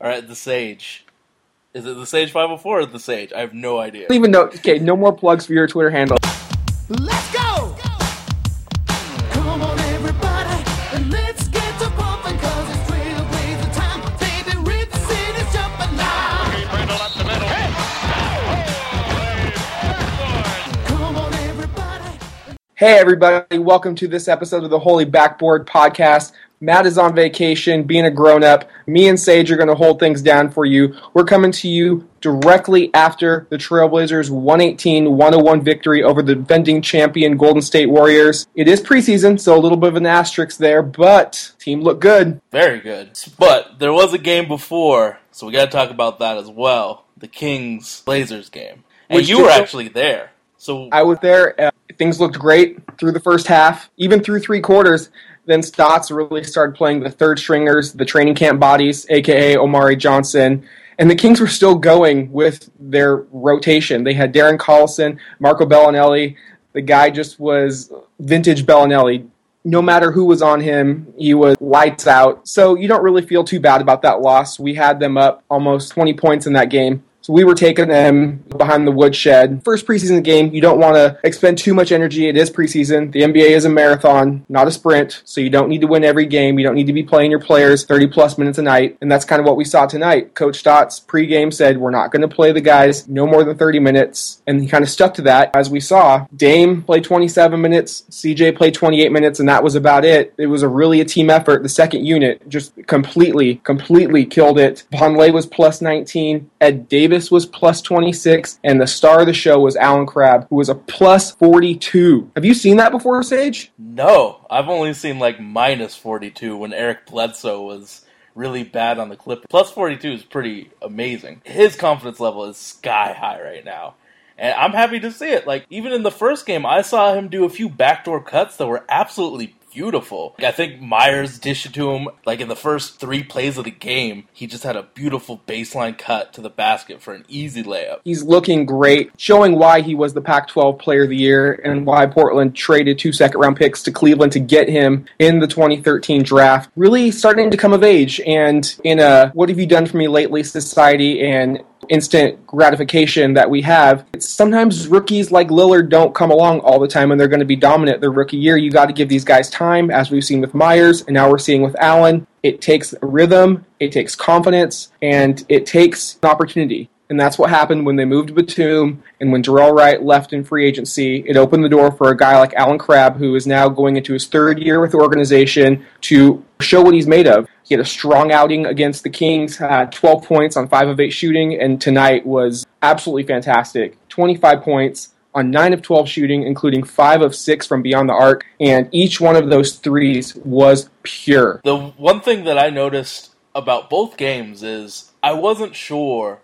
are at the Sage. Is it the Sage 504 or the Sage? I have no idea. I don't even know. Okay, no more plugs for your Twitter handle. Let's go! Come on, everybody, and let's get to bumping, cause it's trailblazer time. Baby, Rip City's jumping now. Brindle up the middle. Come on, everybody. Hey, everybody, welcome to this episode of the Holy Backboard Podcast. Matt is on vacation, being a grown up. Me and Sage are going to hold things down for you. We're coming to you directly after the Trailblazers 118 101 victory over the defending champion Golden State Warriors. It is preseason, so a little bit of an asterisk there, but team looked good. Very good. But there was a game before, so we got to talk about that as well. The Kings Blazers game. And Which you were actually there. So I was there. Uh, things looked great through the first half, even through three quarters. Then Stotts really started playing the third stringers, the training camp bodies, aka Omari Johnson. And the Kings were still going with their rotation. They had Darren Collison, Marco Belinelli. The guy just was vintage Belinelli. No matter who was on him, he was lights out. So you don't really feel too bad about that loss. We had them up almost 20 points in that game. So we were taking them behind the woodshed. First preseason game, you don't want to expend too much energy. It is preseason. The NBA is a marathon, not a sprint. So you don't need to win every game. You don't need to be playing your players 30 plus minutes a night. And that's kind of what we saw tonight. Coach Stotts pregame said, we're not going to play the guys no more than 30 minutes. And he kind of stuck to that. As we saw, Dame played 27 minutes, CJ played 28 minutes, and that was about it. It was a really a team effort. The second unit just completely, completely killed it. Vonleh was plus 19. Ed Davis was plus 26. And the star of the show was Allen Crabbe, who was a plus 42. Have you seen that before, Sage? No, I've only seen like minus 42 when Eric Bledsoe was really bad on the Clippers. Plus 42 is pretty amazing. His confidence level is sky high right now. And I'm happy to see it. Like, even in the first game, I saw him do a few backdoor cuts that were absolutely beautiful. I think Meyers dished it to him, like, in the first three plays of the game. He just had a beautiful baseline cut to the basket for an easy layup. He's looking great, showing why he was the Pac 12 player of the year and why Portland traded two second round picks to Cleveland to get him in the 2013 draft. Really starting to come of age. And in a what have you done for me lately society and instant gratification that we have, it's sometimes rookies like Lillard don't come along all the time and they're going to be dominant their rookie year. You got to give these guys time, as we've seen with Meyers, and now we're seeing with Allen. It takes rhythm, it takes confidence, and it takes opportunity. And that's what happened when they moved to Batum and when Dorell Wright left in free agency. It opened the door for a guy like Allen Crabbe, who is now going into his third year with the organization, to show what he's made of. He had a strong outing against the Kings, had 12 points on 5 of 8 shooting, and tonight was absolutely fantastic. 25 points on 9 of 12 shooting, including 5 of 6 from beyond the arc, and each one of those threes was pure. The one thing that I noticed about both games is I wasn't sure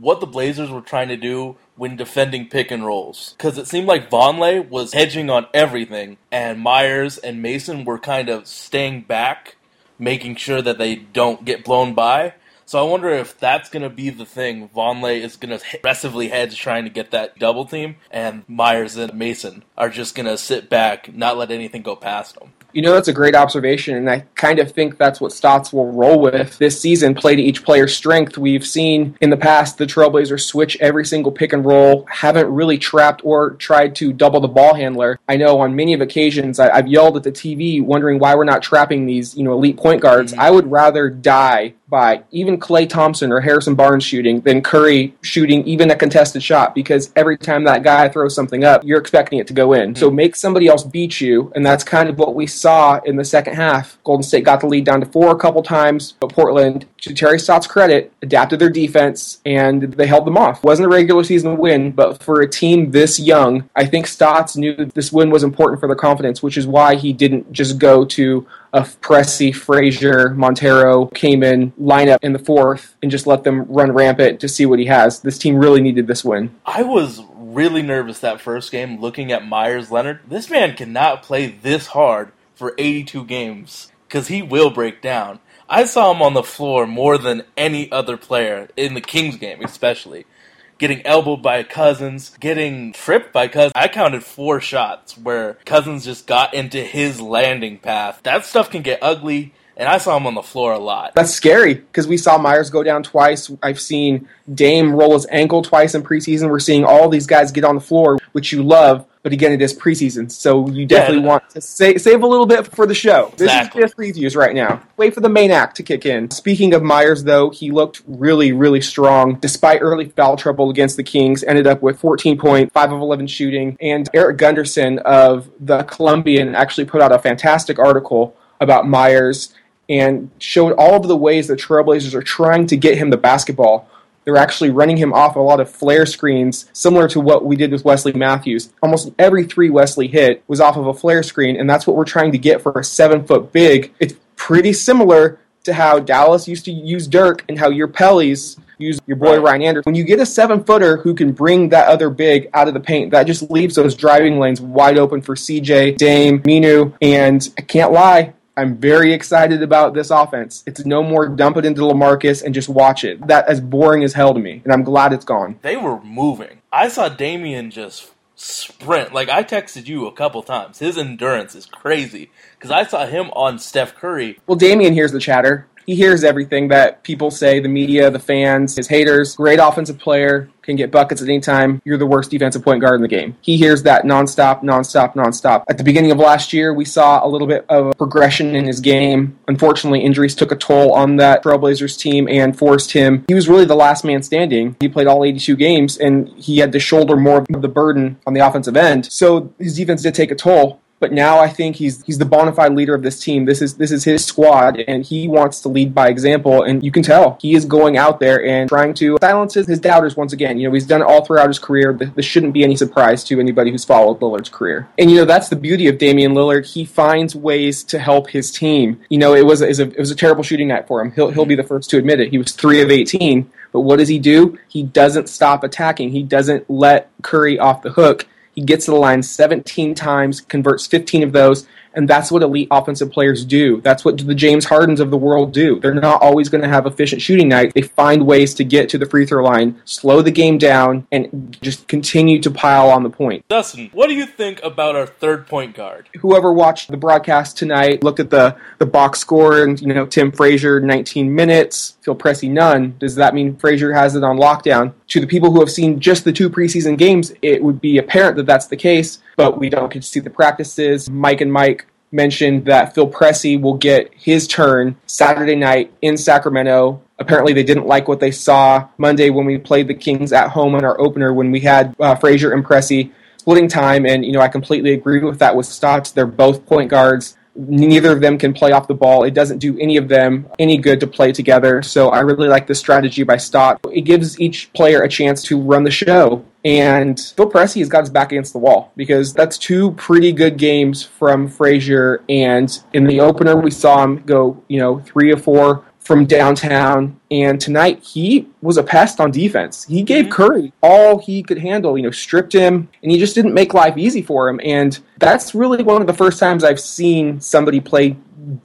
what the Blazers were trying to do when defending pick and rolls. Because it seemed like Vonleh was hedging on everything, and Meyers and Mason were kind of staying back, making sure that they don't get blown by. So I wonder if that's going to be the thing. Vonleh is going to aggressively hedge trying to get that double team, and Meyers and Mason are just going to sit back, not let anything go past them. You know, that's a great observation, and I kind of think that's what Stotts will roll with this season play to each player's strength. We've seen in the past the Trailblazers switch every single pick and roll, haven't really trapped or tried to double the ball handler. I know on many of occasions I, I've yelled at the TV wondering why we're not trapping these, you know, elite point guards. Mm-hmm. I would rather die by even Klay Thompson or Harrison Barnes shooting than Curry shooting even a contested shot because every time that guy throws something up, you're expecting it to go in. So mm-hmm. make somebody else beat you, and that's kind of what we saw in the second half. Golden State got the lead down to four a couple times, but Portland, to Terry Stotts' credit, adapted their defense and they held them off. Wasn't a regular season win, but for a team this young, I think Stotts knew this win was important for their confidence, which is why he didn't just go to a Pressy, Frazier, Montero, Kaman lineup in the fourth and just let them run rampant to see what he has. This team really needed this win. I was really nervous that first game looking at Meyers Leonard. This man cannot play this hard for 82 games because he will break down. I saw him on the floor more than any other player in the Kings game, especially. Getting elbowed by Cousins, getting tripped by Cousins. I counted four shots where Cousins just got into his landing path. That stuff can get ugly. and I saw him on the floor a lot. That's scary because we saw Meyers go down twice. I've seen Dame roll his ankle twice in preseason. We're seeing all these guys get on the floor, which you love. But again, it is preseason, so you definitely Yeah. want to sa- save a little bit for the show. This Exactly. is just previews right now. Wait for the main act to kick in. Speaking of Meyers, though, he looked really, really strong despite early foul trouble against the Kings. Ended up with 14 points, 5 of 11 shooting. And Erik Gundersen of the Columbian actually put out a fantastic article about Meyers and showed all of the ways the Trailblazers are trying to get him the basketball. They're actually running him off a lot of flare screens, similar to what we did with Wesley Matthews. Almost every three Wesley hit was off of a flare screen, and that's what we're trying to get for a seven foot big. It's pretty similar to how Dallas used to use Dirk and how your Pellies use your boy Right. Ryan Anderson. When you get a seven footer who can bring that other big out of the paint, that just leaves those driving lanes wide open for CJ, Dame, Minu, and I can't lie. I'm very excited about this offense. It's no more dump it into LaMarcus and just watch it. That as boring as hell to me, and I'm glad it's gone. They were moving. I saw Damian just sprint. Like I texted you a couple times. His endurance is crazy because I saw him on Steph Curry. Well, Damian hears the chatter. He hears everything that people say, the media, the fans, his haters. Great offensive player, can get buckets at any time. You're the worst defensive point guard in the game. He hears that nonstop, nonstop, nonstop. At the beginning of last year, we saw a little bit of a progression in his game. Unfortunately, injuries took a toll on that Trailblazers team and forced him. He was really the last man standing. He played all 82 games and he had to shoulder more of the burden on the offensive end. So his defense did take a toll. But now I think he's he's the bona fide leader of this team. This is this is his squad, and he wants to lead by example. And you can tell he is going out there and trying to silence his, his doubters once again. You know he's done it all throughout his career. Th- This shouldn't be any surprise to anybody who's followed Lillard's career. And you know that's the beauty of Damian Lillard. He finds ways to help his team. You know it was a, it was a terrible shooting night for him. He'll he'll be the first to admit it. He was three of eighteen. But what does he do? He doesn't stop attacking. He doesn't let Curry off the hook. He gets to the line 17 times, converts 15 of those, and that's what elite offensive players do. That's what the James Hardens of the world do. They're not always going to have efficient shooting nights. They find ways to get to the free throw line, slow the game down, and just continue to pile on the point. Dustin, what do you think about our third point guard? Whoever watched the broadcast tonight looked at the, the box score and, you know, Tim Frazier, 19 minutes, Phil Pressey, none. Does that mean Frazier has it on lockdown? To the people who have seen just the two preseason games, it would be apparent that that's the case, but we don't get to see the practices. Mike and Mike mentioned that Phil Pressey will get his turn Saturday night in Sacramento. Apparently, they didn't like what they saw Monday when we played the Kings at home in our opener when we had uh, Frazier and Pressey splitting time. And, you know, I completely agree with that with Stotts. They're both point guards. Neither of them can play off the ball. It doesn't do any of them any good to play together. So I really like this strategy by Stott. It gives each player a chance to run the show. And Phil Pressey has got his back against the wall because that's two pretty good games from Frazier. And in the opener, we saw him go, you know, three or four from downtown. And tonight, he was a pest on defense. He gave mm-hmm. Curry all he could handle, you know, stripped him, and he just didn't make life easy for him. And that's really one of the first times I've seen somebody play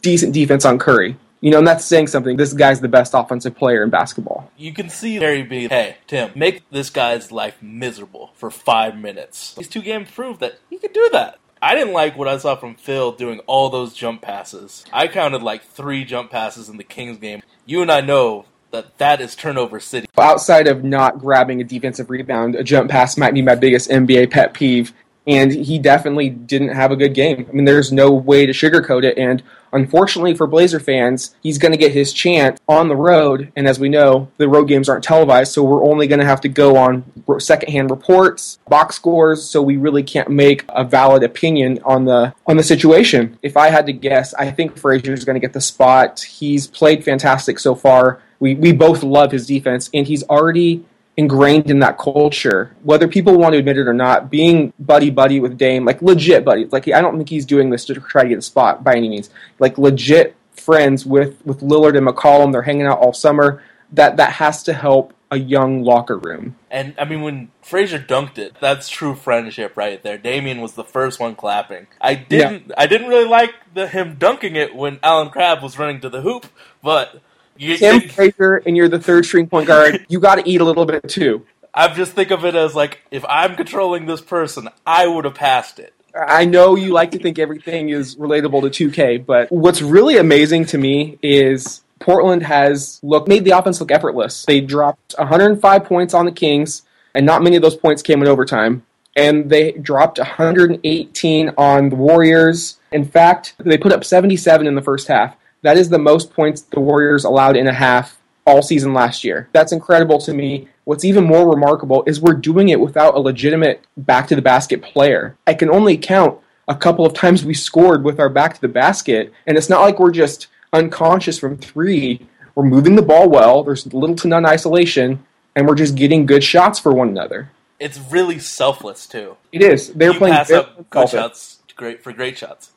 decent defense on Curry. You know, and that's saying something. This guy's the best offensive player in basketball. You can see Harry B. Hey, Tim, make this guy's life miserable for five minutes. These two games prove that he could do that. I didn't like what I saw from Phil doing all those jump passes. I counted like three jump passes in the Kings game. You and I know that that is turnover city. outside of not grabbing a defensive rebound, a jump pass might be my biggest NBA pet peeve. And he definitely didn't have a good game. I mean, there's no way to sugarcoat it. And unfortunately for Blazer fans, he's going to get his chance on the road. And as we know, the road games aren't televised, so we're only going to have to go on secondhand reports, box scores. So we really can't make a valid opinion on the on the situation. If I had to guess, I think Frazier's going to get the spot. He's played fantastic so far. We we both love his defense, and he's already ingrained in that culture, whether people want to admit it or not. Being buddy buddy with Dame, like legit buddy, like I don't think he's doing this to try to get a spot by any means. Like legit friends with with Lillard and McCollum, they're hanging out all summer. That that has to help a young locker room. And I mean, when Frazier dunked it, that's true friendship right there. Damian was the first one clapping. I didn't, I didn't really like the him dunking it when Allen Crabbe was running to the hoop, but you Tim Frazier, and you're the third string point guard. You got to eat a little bit too. I just think of it as like if I'm controlling this person, I would have passed it. I know you like to think everything is relatable to 2K, but what's really amazing to me is Portland has look made the offense look effortless. They dropped 105 points on the Kings, and not many of those points came in overtime. And they dropped 118 on the Warriors. In fact, they put up 77 in the first half. That is the most points the Warriors allowed in a half all season last year. That's incredible to me. What's even more remarkable is we're doing it without a legitimate back to the basket player. I can only count a couple of times we scored with our back to the basket, and it's not like we're just unconscious from three. We're moving the ball well, there's little to none isolation, and we're just getting good shots for one another. It's really selfless too. It is. They're you playing pass up good shots, great for great shots.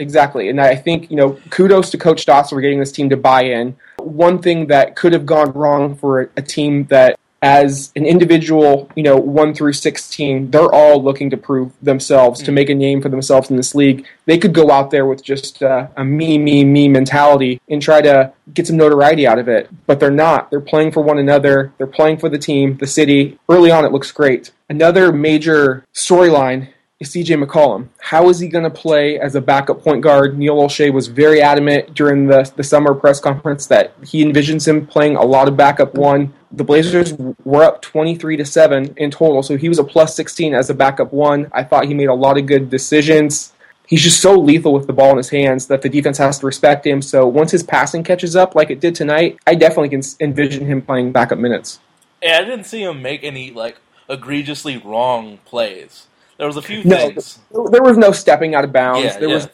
Exactly. And I think, you know, kudos to Coach Stotts for getting this team to buy in. One thing that could have gone wrong for a, team that, as an individual, you know, 1 through 16, they're all looking to prove themselves, to make a name for themselves in this league. They could go out there with just uh, a me, me, me mentality and try to get some notoriety out of it. But they're not. They're playing for one another, they're playing for the team, the city. Early on, it looks great. Another major storyline CJ McCollum. How is he going to play as a backup point guard? Neil Olshey was very adamant during the, the summer press conference that he envisions him playing a lot of backup one. The Blazers were up 23 to 7 in total, so he was a plus 16 as a backup one. I thought he made a lot of good decisions. He's just so lethal with the ball in his hands that the defense has to respect him. So once his passing catches up like it did tonight, I definitely can envision him playing backup minutes. And I didn't see him make any like egregiously wrong plays. There was a few No, things. there was no stepping out of bounds. Yeah, there yeah. was,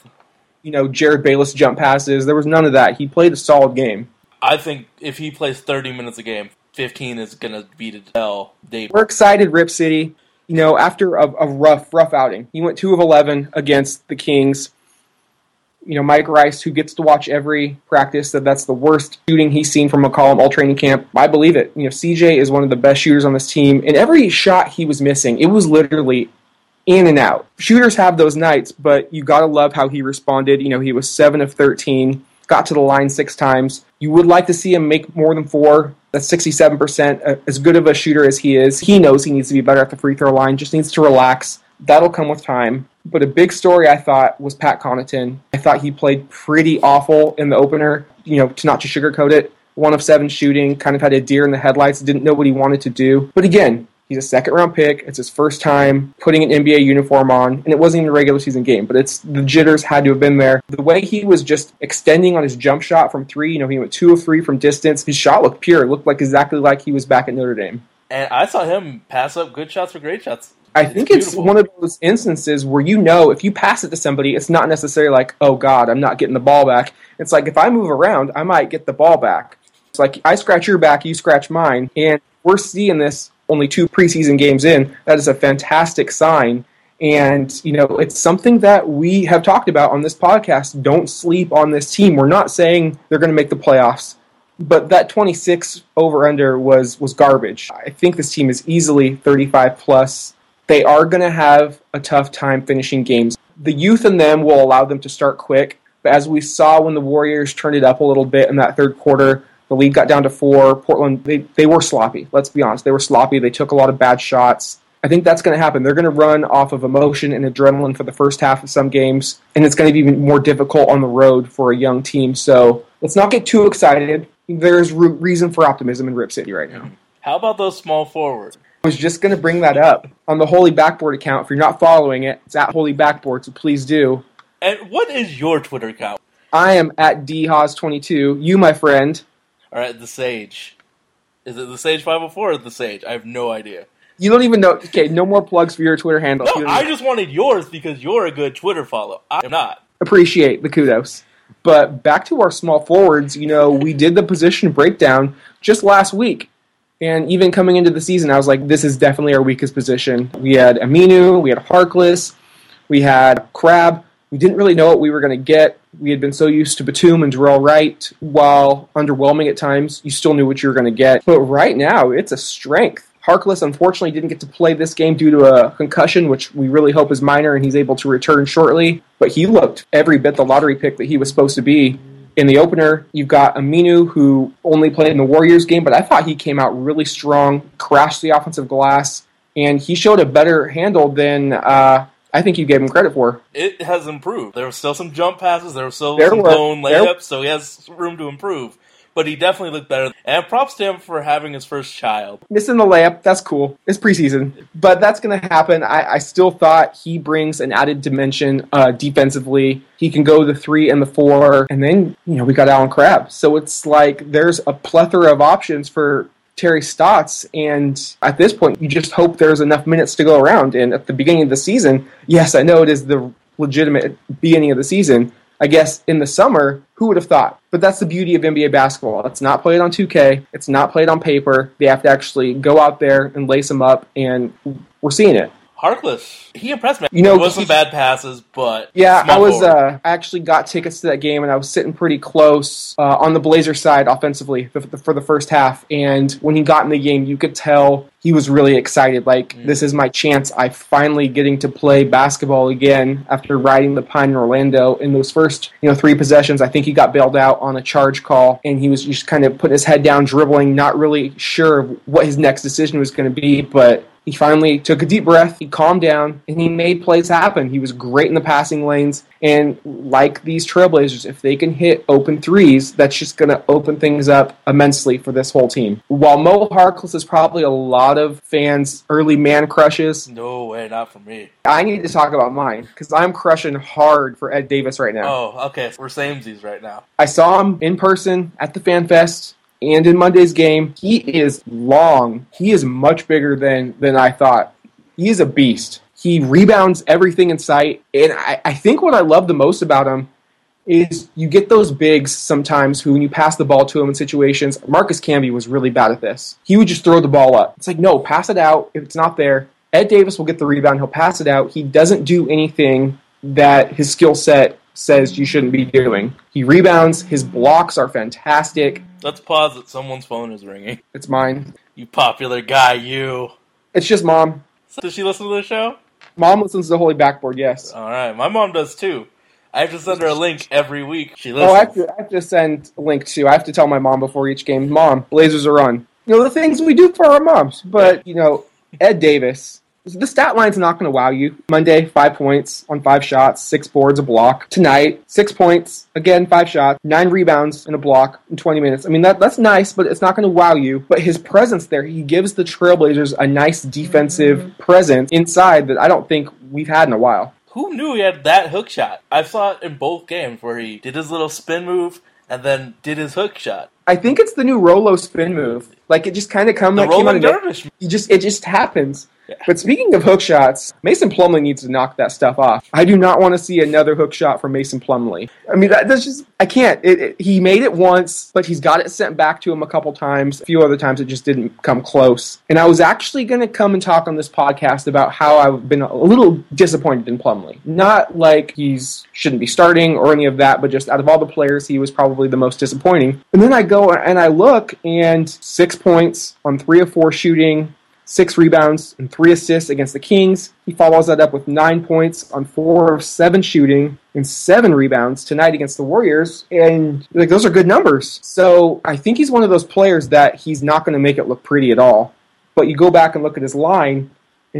you know, Jerryd Bayless jump passes. There was none of that. He played a solid game. I think if he plays 30 minutes a game, 15 is going to be to tell Dave. We're excited, Rip City. You know, after a, a rough, rough outing, he went two of eleven against the Kings. You know, Mike Rice, who gets to watch every practice, said that's the worst shooting he's seen from McCollum all training camp. I believe it. You know, CJ is one of the best shooters on this team, and every shot he was missing, it was literally in and out. Shooters have those nights, but you gotta love how he responded. You know, he was seven of thirteen, got to the line six times. You would like to see him make more than four. That's sixty-seven percent. Uh, as good of a shooter as he is, he knows he needs to be better at the free throw line. Just needs to relax. That'll come with time. But a big story I thought was Pat Connaughton. I thought he played pretty awful in the opener. You know, to not to sugarcoat it, one of seven shooting, kind of had a deer in the headlights. Didn't know what he wanted to do. But again, He's a second round pick. It's his first time putting an NBA uniform on, and it wasn't even a regular season game, but it's the jitters had to have been there. The way he was just extending on his jump shot from three, you know, he went two of three from distance. His shot looked pure. It looked like exactly like he was back at Notre Dame. And I saw him pass up good shots for great shots. I think it's one of those instances where you know if you pass it to somebody, it's not necessarily like, oh God, I'm not getting the ball back. It's like if I move around, I might get the ball back. It's like I scratch your back, you scratch mine. And we're seeing this only two preseason games in. That is a fantastic sign. And, you know, it's something that we have talked about on this podcast. Don't sleep on this team. We're not saying they're going to make the playoffs but that 26 over under was was garbage. I think this team is easily 35 plus. They are going to have a tough time finishing games. The youth in them will allow them to start quick, but as we saw when the Warriors turned it up a little bit in that third quarter, the lead got down to 4. Portland they they were sloppy. Let's be honest. They were sloppy. They took a lot of bad shots. I think that's going to happen. They're going to run off of emotion and adrenaline for the first half of some games, and it's going to be even more difficult on the road for a young team. So let's not get too excited. There's re- reason for optimism in Rip City right now. How about those small forwards? I was just going to bring that up on the Holy Backboard account. If you're not following it, it's at Holy Backboard, so please do. And what is your Twitter account? I am at dhaas22. You, my friend, All right, the Sage. Is it the Sage 504 or the Sage? I have no idea. you don't even know. Okay, no more plugs for your Twitter handle. No, I just wanted yours because you're a good Twitter follow. I am not. appreciate the kudos. But back to our small forwards, you know, we did the position breakdown just last week. And even coming into the season, I was like, this is definitely our weakest position. We had Aminu, we had Harkless, we had Crabbe. We didn't really know what we were going to get. We had been so used to Batum and Dorell Wright, while underwhelming at times, you still knew what you were going to get. But right now, it's a strength. Harkless unfortunately didn't get to play this game due to a concussion, which we really hope is minor and he's able to return shortly. But he looked every bit the lottery pick that he was supposed to be. In the opener, you've got Aminu, who only played in the Warriors game, but I thought he came out really strong, crashed the offensive glass, and he showed a better handle than uh, I think you gave him credit for. It has improved. There were still some jump passes. There were still There some were. blown There- layups, so he has room to improve. But he definitely looked better. And props to him for having his first child. Missing the layup, that's cool. It's preseason, but that's going to happen. I, I still thought he brings an added dimension uh, defensively. He can go the three and the four, and then you know we got Allen Crabbe. So it's like there's a plethora of options for Terry Stotts, and at this point, you just hope there's enough minutes to go around. And at the beginning of the season, yes, I know it is the legitimate beginning of the season. I guess in the summer, who would have thought? But that's the beauty of NBA basketball. It's not played on 2K. It's not played on paper. They have to actually go out there and lace them up, and we're seeing it. Harkless, he impressed me. You know, there was some bad passes, but Yeah, I was. Uh, I actually got tickets to that game, and I was sitting pretty close uh, on the Blazer side offensively for, for the first half. And when he got in the game, you could tell he was really excited. Like Mm. this is my chance. I finally getting to play basketball again after riding the pine in Orlando. In those first, you know, three possessions, I think he got bailed out on a charge call, and he was just kind of putting his head down, dribbling, not really sure what his next decision was going to be, but he finally took a deep breath, he calmed down, and he made plays happen. He was great in the passing lanes. And like these Trailblazers, if they can hit open threes, that's just going to open things up immensely for this whole team. While Mo Harkless is probably a lot of fans' early man crushes, no way, not for me. I need to talk about mine because I'm crushing hard for Ed Davis right now. Oh, okay, we're samesies right now. I saw him in person at the Fan Fest and in Monday's game. He is long. He is much bigger than than I thought. He is a beast. He rebounds everything in sight, and I, I think what I love the most about him is you get those bigs sometimes who, when you pass the ball to him in situations, Marcus Camby was really bad at this. He would just throw the ball up. It's like, no, pass it out. If it's not there, Ed Davis will get the rebound. He'll pass it out. He doesn't do anything that his skill set says you shouldn't be doing. He rebounds. His blocks are fantastic. Let's pause that someone's phone is ringing. It's mine. You popular guy, you. It's just mom. Does she listen to the show? Mom listens to the Holy Backboard, yes. All right, my mom does too. I have to send her a link every week. She Oh, I have, to, I have to send a link to. I have to tell my mom before each game, Mom, Blazers are on. You know, the things we do for our moms. But, you know, Ed Davis, the stat line's not going to wow you. Monday, five points on five shots, six boards, a block. Tonight, six points, again, five shots, nine rebounds, and a block in 20 minutes. I mean, that, that's nice, but it's not going to wow you. But his presence there, he gives the Trailblazers a nice defensive mm-hmm. presence inside that I don't think we've had in a while. Who knew he had that hook shot? I saw it in both games where he did his little spin move and then did his hook shot. I think it's the new Rolo spin move. Like it just kind of come The that came out rolling of nowhere. dervish. You just it just happens. Yeah. But speaking of hook shots, Mason Plumlee needs to knock that stuff off. I do not want to see another hook shot from Mason Plumlee. I mean, that, that's just I can't. It, it, he made it once, but he's got it sent back to him a couple times. A few other times it just didn't come close. And I was actually going to come and talk on this podcast about how I've been a little disappointed in Plumlee. Not like he's shouldn't be starting or any of that, but just out of all the players, he was probably the most disappointing. And then I go and I look, and six points on three of four shooting, six rebounds, and three assists against the Kings. He follows that up with nine points on four of seven shooting and seven rebounds tonight against the Warriors. And like those are good numbers. So I think he's one of those players that he's not going to make it look pretty at all. But you go back and look at his line,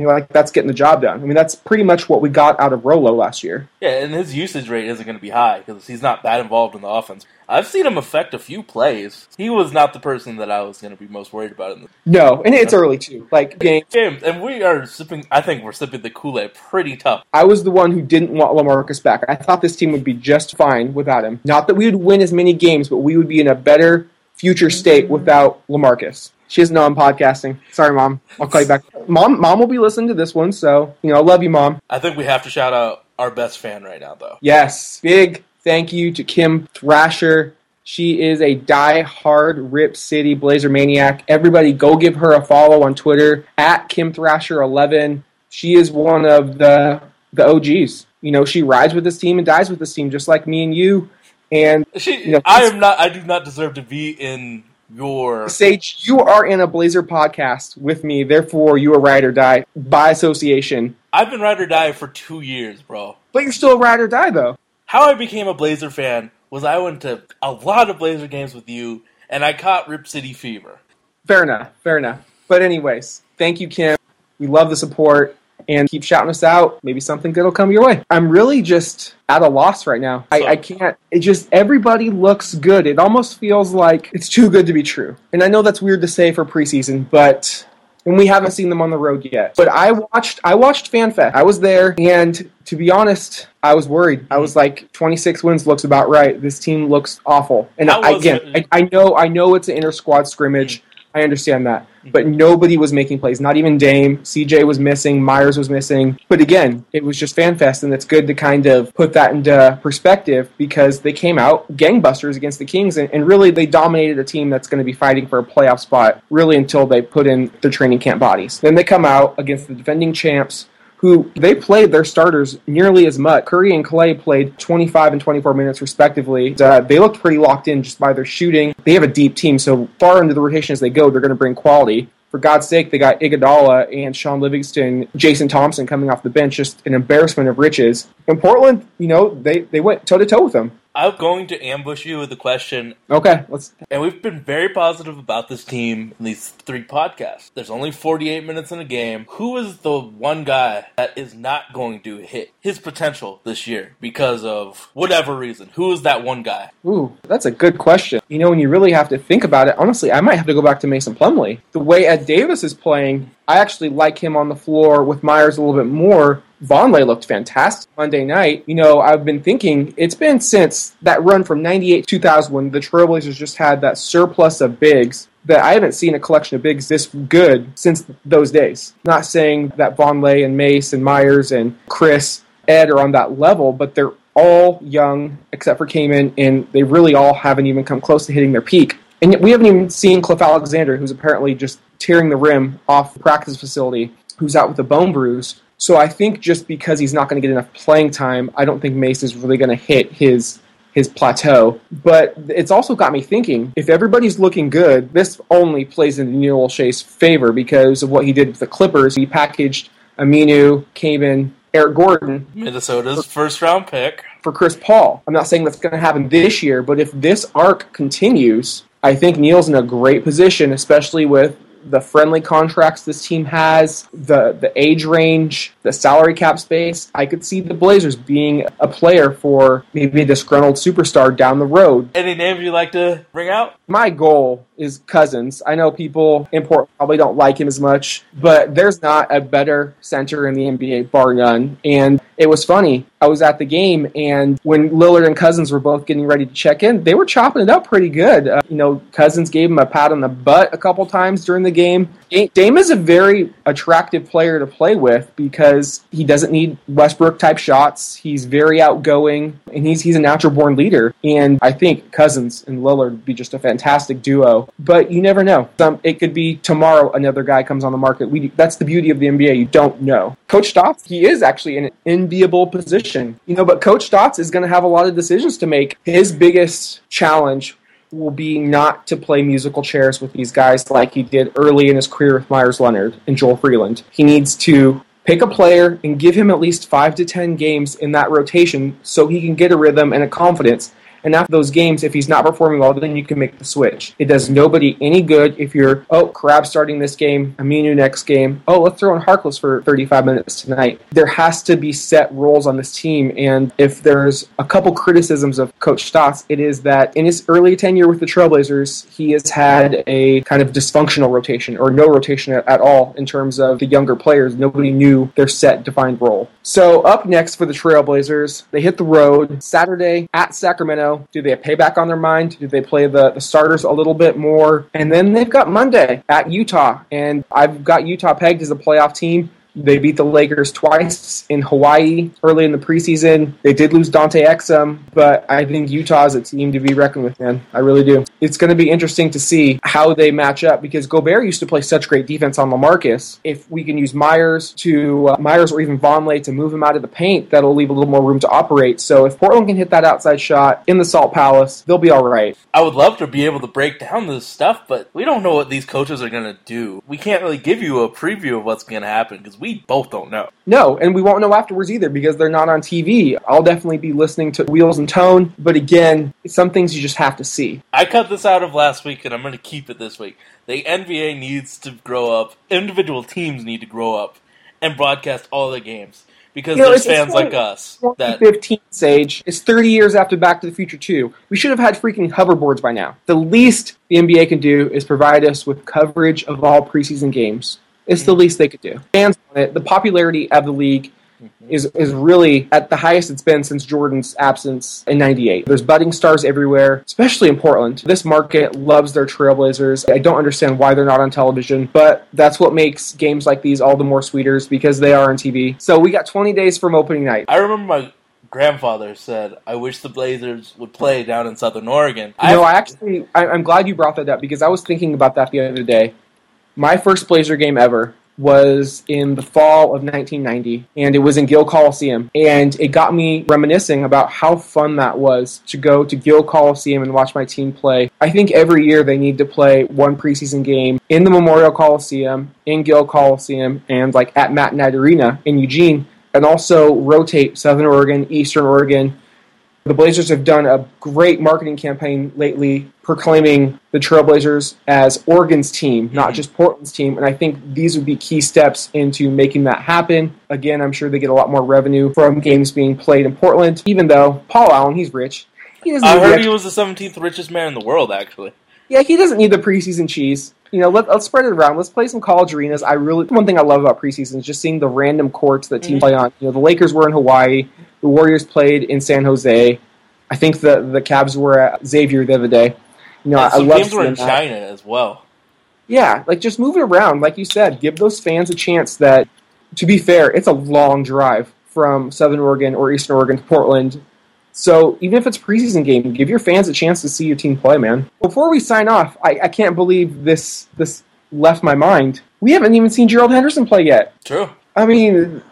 you're like, that's getting the job done. I mean, that's pretty much what we got out of Rolo last year. Yeah, and his usage rate isn't going to be high because he's not that involved in the offense. I've seen him affect a few plays. He was not the person that I was going to be most worried about in the No, and it's early too. Like game, games. And we are sipping, I think we're sipping the Kool Aid pretty tough. I was the one who didn't want LaMarcus back. I thought this team would be just fine without him. Not that we would win as many games, but we would be in a better future state without LaMarcus. She doesn't know I'm podcasting. Sorry, mom. I'll call you back. Mom, mom will be listening to this one, so you know, I love you, mom. I think we have to shout out our best fan right now, though. Yes, big thank you to Kim Thrasher. She is a die-hard Rip City Blazer maniac. Everybody, go give her a follow on Twitter at Kim Thrasher11. She is one of the the OGs. You know, she rides with this team and dies with this team, just like me and you. And She, You know, I am not. I do not deserve to be in your. Sage, you are in a Blazer podcast with me. Therefore, you are ride or die by association. I've been ride or die for two years, bro. But you're still a ride or die, though. How I became a Blazer fan was I went to a lot of Blazer games with you, and I caught Rip City fever. Fair enough. Fair enough. But anyways, thank you, Kim. We love the support. And keep shouting us out. Maybe something good will come your way. I'm really just at a loss right now. I, I can't. It just everybody looks good. It almost feels like it's too good to be true. And I know that's weird to say for preseason, but and we haven't seen them on the road yet. But I watched I watched FanFest. I was there and to be honest, I was worried. I was like 26 wins looks about right. This team looks awful. And I, again. I, I know I know it's an inter squad scrimmage. I understand that. Mm-hmm. But nobody was making plays. Not even Dame. CJ was missing. Meyers was missing. But again, it was just FanFest, and it's good to kind of put that into perspective because they came out gangbusters against the Kings, and, and really they dominated a team that's going to be fighting for a playoff spot really until they put in their training camp bodies. Then they come out against the defending champs who they played their starters nearly as much. Curry and Klay played 25 and 24 minutes respectively. Uh, they looked pretty locked in just by their shooting. They have a deep team, so far into the rotation as they go, they're going to bring quality. For God's sake, they got Iguodala and Shaun Livingston, Jason Thompson coming off the bench, just an embarrassment of riches. In Portland, you know, they, they went toe to toe with them. I'm going to ambush you with a question, Okay, let's. and we've been very positive about this team in these three podcasts. There's only 48 minutes in a game. Who is the one guy that is not going to hit his potential this year because of whatever reason? Who is that one guy? Ooh, that's a good question. You know, when you really have to think about it, honestly, I might have to go back to Mason Plumlee. The way Ed Davis is playing, I actually like him on the floor with Meyers a little bit more. Vonleh looked fantastic Monday night. You know, I've been thinking it's been since that run from 98 2000 when the Trailblazers just had that surplus of bigs that I haven't seen a collection of bigs this good since those days. Not saying that Vonleh and Mace and Meyers and Chris, Ed are on that level, but they're all young except for Kaman, and they really all haven't even come close to hitting their peak. And yet we haven't even seen Cliff Alexander, who's apparently just tearing the rim off the practice facility, who's out with a bone bruise. So I think just because he's not going to get enough playing time, I don't think Mace is really going to hit his his plateau. But it's also got me thinking: if everybody's looking good, this only plays in Neil Olshey's favor because of what he did with the Clippers. He packaged Aminu, Kaman, Eric Gordon Minnesota's first round pick. for Chris Paul. I'm not saying that's going to happen this year, but if this arc continues, I think Neil's in a great position, especially with the friendly contracts this team has, the the age range, the salary cap space. I could see the Blazers being a player for maybe a disgruntled superstar down the road. Any names you'd like to bring out? My goal is Cousins. I know people in Portland probably don't like him as much, but there's not a better center in the NBA, bar none. And it was funny. I was at the game, and when Lillard and Cousins were both getting ready to check in, they were chopping it up pretty good. Uh, you know, Cousins gave him a pat on the butt a couple times during the game. Da- Dame is a very attractive player to play with because he doesn't need Westbrook type shots. He's very outgoing, and he's he's a natural born leader. And I think Cousins and Lillard would be just a fantastic duo. But you never know. Some it could be tomorrow another guy comes on the market. We that's the beauty of the NBA. You don't know. Coach Stotts, he is actually in an enviable position. You know, but Coach Stotts is going to have a lot of decisions to make. His biggest challenge will be not to play musical chairs with these guys like he did early in his career with Meyers Leonard and Joel Freeland. He needs to pick a player and give him at least five to ten games in that rotation so he can get a rhythm and a confidence. And after those games, if he's not performing well, then you can make the switch. It does nobody any good if you're, oh, Crabbe starting this game, Aminu next game. Oh, let's throw in Harkless for 35 minutes tonight. There has to be set roles on this team. And if there's a couple criticisms of Coach Stotts, it is that in his early tenure with the Trailblazers, he has had a kind of dysfunctional rotation or no rotation at, all in terms of the younger players. Nobody knew their set defined role. So up next for the Trailblazers, they hit the road Saturday at Sacramento. Do they have payback on their mind? Do they play the, the starters a little bit more? And then they've got Monday at Utah. And I've got Utah pegged as a playoff team. They beat the Lakers twice in Hawaii early in the preseason. They did lose Dante Exum, but I think Utah is a team to be reckoned with, man. I really do. It's going to be interesting to see how they match up because Gobert used to play such great defense on LaMarcus. If we can use Meyers to uh, Meyers or even Vonleh to move him out of the paint, that'll leave a little more room to operate. So if Portland can hit that outside shot in the Salt Palace, they'll be all right. I would love to be able to break down this stuff, but we don't know what these coaches are going to do. We can't really give you a preview of what's going to happen because we both don't know. No, and we won't know afterwards either because they're not on TV. I'll definitely be listening to Wheels and Tone, but again, some things you just have to see. I cut this out of last week and I'm going to keep it this week. The NBA needs to grow up. Individual teams need to grow up and broadcast all the games because You know, there's fans like us that 2015 Sage. It's 30 years after Back to the Future 2. We should have had freaking hoverboards by now. The least the NBA can do is provide us with coverage of all preseason games. It's the hmm. least they could do. Fans want it. The popularity of the league mm-hmm. is is really at the highest it's been since Jordan's absence in '98. There's budding stars everywhere, especially in Portland. This market loves their Trailblazers. I don't understand why they're not on television, but that's what makes games like these all the more sweeter because they are on TV. So we got 20 days from opening night. I remember my grandfather said, "I wish the Blazers would play down in Southern Oregon." You know, I actually, I, I'm glad you brought that up because I was thinking about that the other day. My first Blazer game ever was in the fall of 1990, and it was in Gill Coliseum, and it got me reminiscing about how fun that was to go to Gill Coliseum and watch my team play. I think every year they need to play one preseason game in the Memorial Coliseum, in Gill Coliseum, and like at Matt Knight Arena in Eugene, and also rotate Southern Oregon, Eastern Oregon, the Blazers have done a great marketing campaign lately proclaiming the Trailblazers as Oregon's team, not mm-hmm. just Portland's team. And I think these would be key steps into making that happen. Again, I'm sure they get a lot more revenue from games being played in Portland, even though Paul Allen, he's rich. He I heard extra- he was the 17th richest man in the world. Actually, yeah, he doesn't need the preseason cheese. You know, let, let's spread it around. Let's play some college arenas. I really one thing I love about preseason is just seeing the random courts that teams Mhm. play on. You know, the Lakers were in Hawaii, the Warriors played in San Jose. I think the the Cavs were at Xavier the other day. You know, And I love games were in that. China as well. Yeah, like just move it around, like you said. Give those fans a chance. That, to be fair, it's a long drive from Southern Oregon or Eastern Oregon to Portland. So even if it's a preseason game, give your fans a chance to see your team play, man. Before we sign off, I, I can't believe this this left my mind. We haven't even seen Gerald Henderson play yet. True I mean,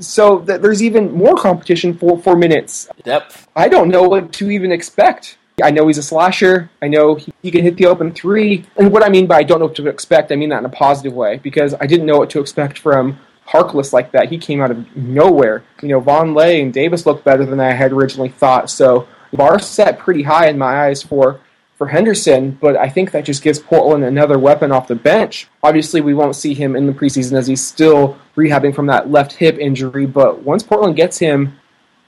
so th- there's even more competition for for minutes. depth. I don't know what to even expect. I know he's a slasher. I know he, he can hit the open three. And what I mean by I don't know what to expect, I mean that in a positive way because I didn't know what to expect from Harkless like that. He came out of nowhere. You know, Vonleh and Davis looked better than I had originally thought. So the bar set pretty high in my eyes for for Henderson, but I think that just gives Portland another weapon off the bench. Obviously, we won't see him in the preseason as he's still rehabbing from that left hip injury, but once Portland gets him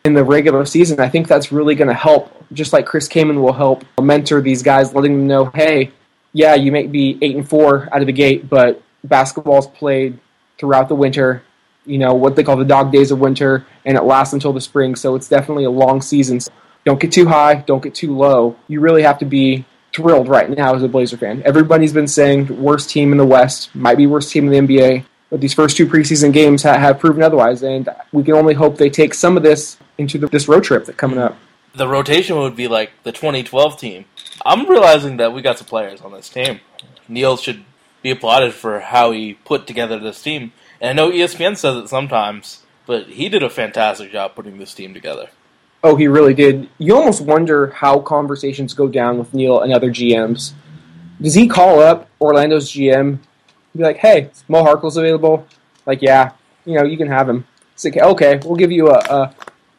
in the regular season, I think that's really going to help. Just like Chris Kaman will help mentor these guys, letting them know, hey, yeah, you may be eight and four out of the gate, but basketball's played throughout the winter. You know what they call the dog days of winter, and it lasts until the spring. So it's definitely a long season. So don't get too high, don't get too low. You really have to be thrilled right now as a Blazer fan. Everybody's been saying worst team in the West, might be worst team in the NBA. But these first two preseason games ha- have proven otherwise, and we can only hope they take some of this into the, this road trip that's coming up. The rotation would be like the 2012 team. I'm realizing that we got some players on this team. Neil should be applauded for how he put together this team. And I know ESPN says it sometimes, but he did a fantastic job putting this team together. Oh, he really did. You almost wonder how conversations go down with Neil and other GMs. Does he call up Orlando's GM be like, "Hey, Mo Harkless available?" Like, yeah, you know, you can have him. It's like, okay, we'll give you a, a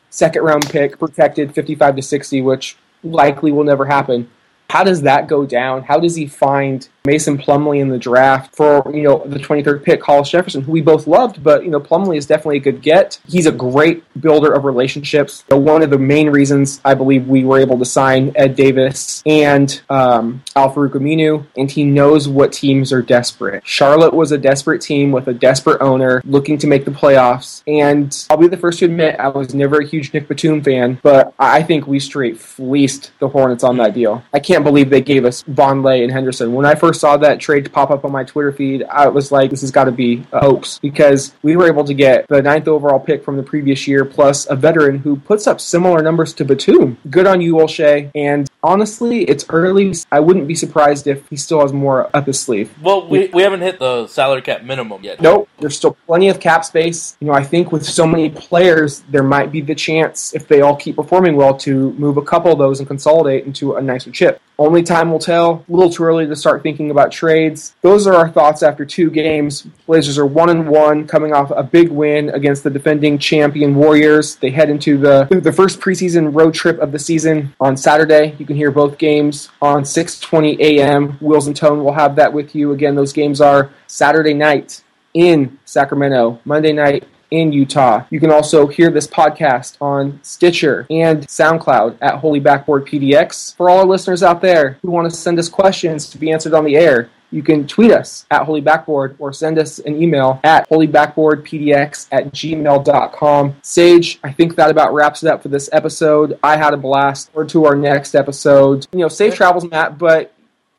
second round pick, protected, fifty-five to sixty, which likely will never happen. How does that go down? How does he find Mason Plumlee in the draft for you know the 23rd pick, Hollis Jefferson, who we both loved, but you know Plumlee is definitely a good get. He's a great builder of relationships. You know, one of the main reasons I believe we were able to sign Ed Davis and um, Al Aminu, and he knows what teams are desperate. Charlotte was a desperate team with a desperate owner looking to make the playoffs, and I'll be the first to admit I was never a huge Nick Batum fan, but I think we straight fleeced the Hornets on that deal. I can't believe they gave us Vonleh and Henderson. When I first saw that trade pop up on my Twitter feed, I was like, this has got to be a hoax because we were able to get the ninth overall pick from the previous year plus a veteran who puts up similar numbers to Batum. Good on you, Olshey. And honestly, it's early. I wouldn't be surprised if he still has more up his sleeve. Well, we, we haven't hit the salary cap minimum yet. Nope, there's still plenty of cap space. You know, I think with so many players, there might be the chance, if they all keep performing well, to move a couple of those and consolidate into a nicer chip. Only time will tell. A little too early to start thinking about trades. Those are our thoughts after two games. Blazers are one and one, coming off a big win against the defending champion Warriors. They head into the the first preseason road trip of the season on Saturday. You can hear both games on 6:20 a.m. Wheels and Tone will have that with you again. Those games are Saturday night in Sacramento, Monday night in Utah. You can also hear this podcast on Stitcher and SoundCloud at Holy Backboard PDX. For all our listeners out there who want to send us questions to be answered on the air, you can tweet us at Holy Backboard or send us an email at holybackboardpdx at gmail.com. Sage, I think that about wraps it up for this episode. I had a blast. Or to our next episode. You know, safe travels, Matt, but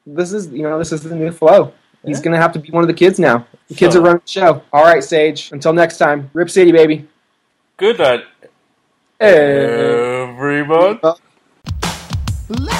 this is, you know, this is the new flow. He's Yeah. going to have to be one of the kids now. The kids So- are running the show. All right, Sage. Until next time, Rip City, baby. Good night, Hey. everyone. Let's go!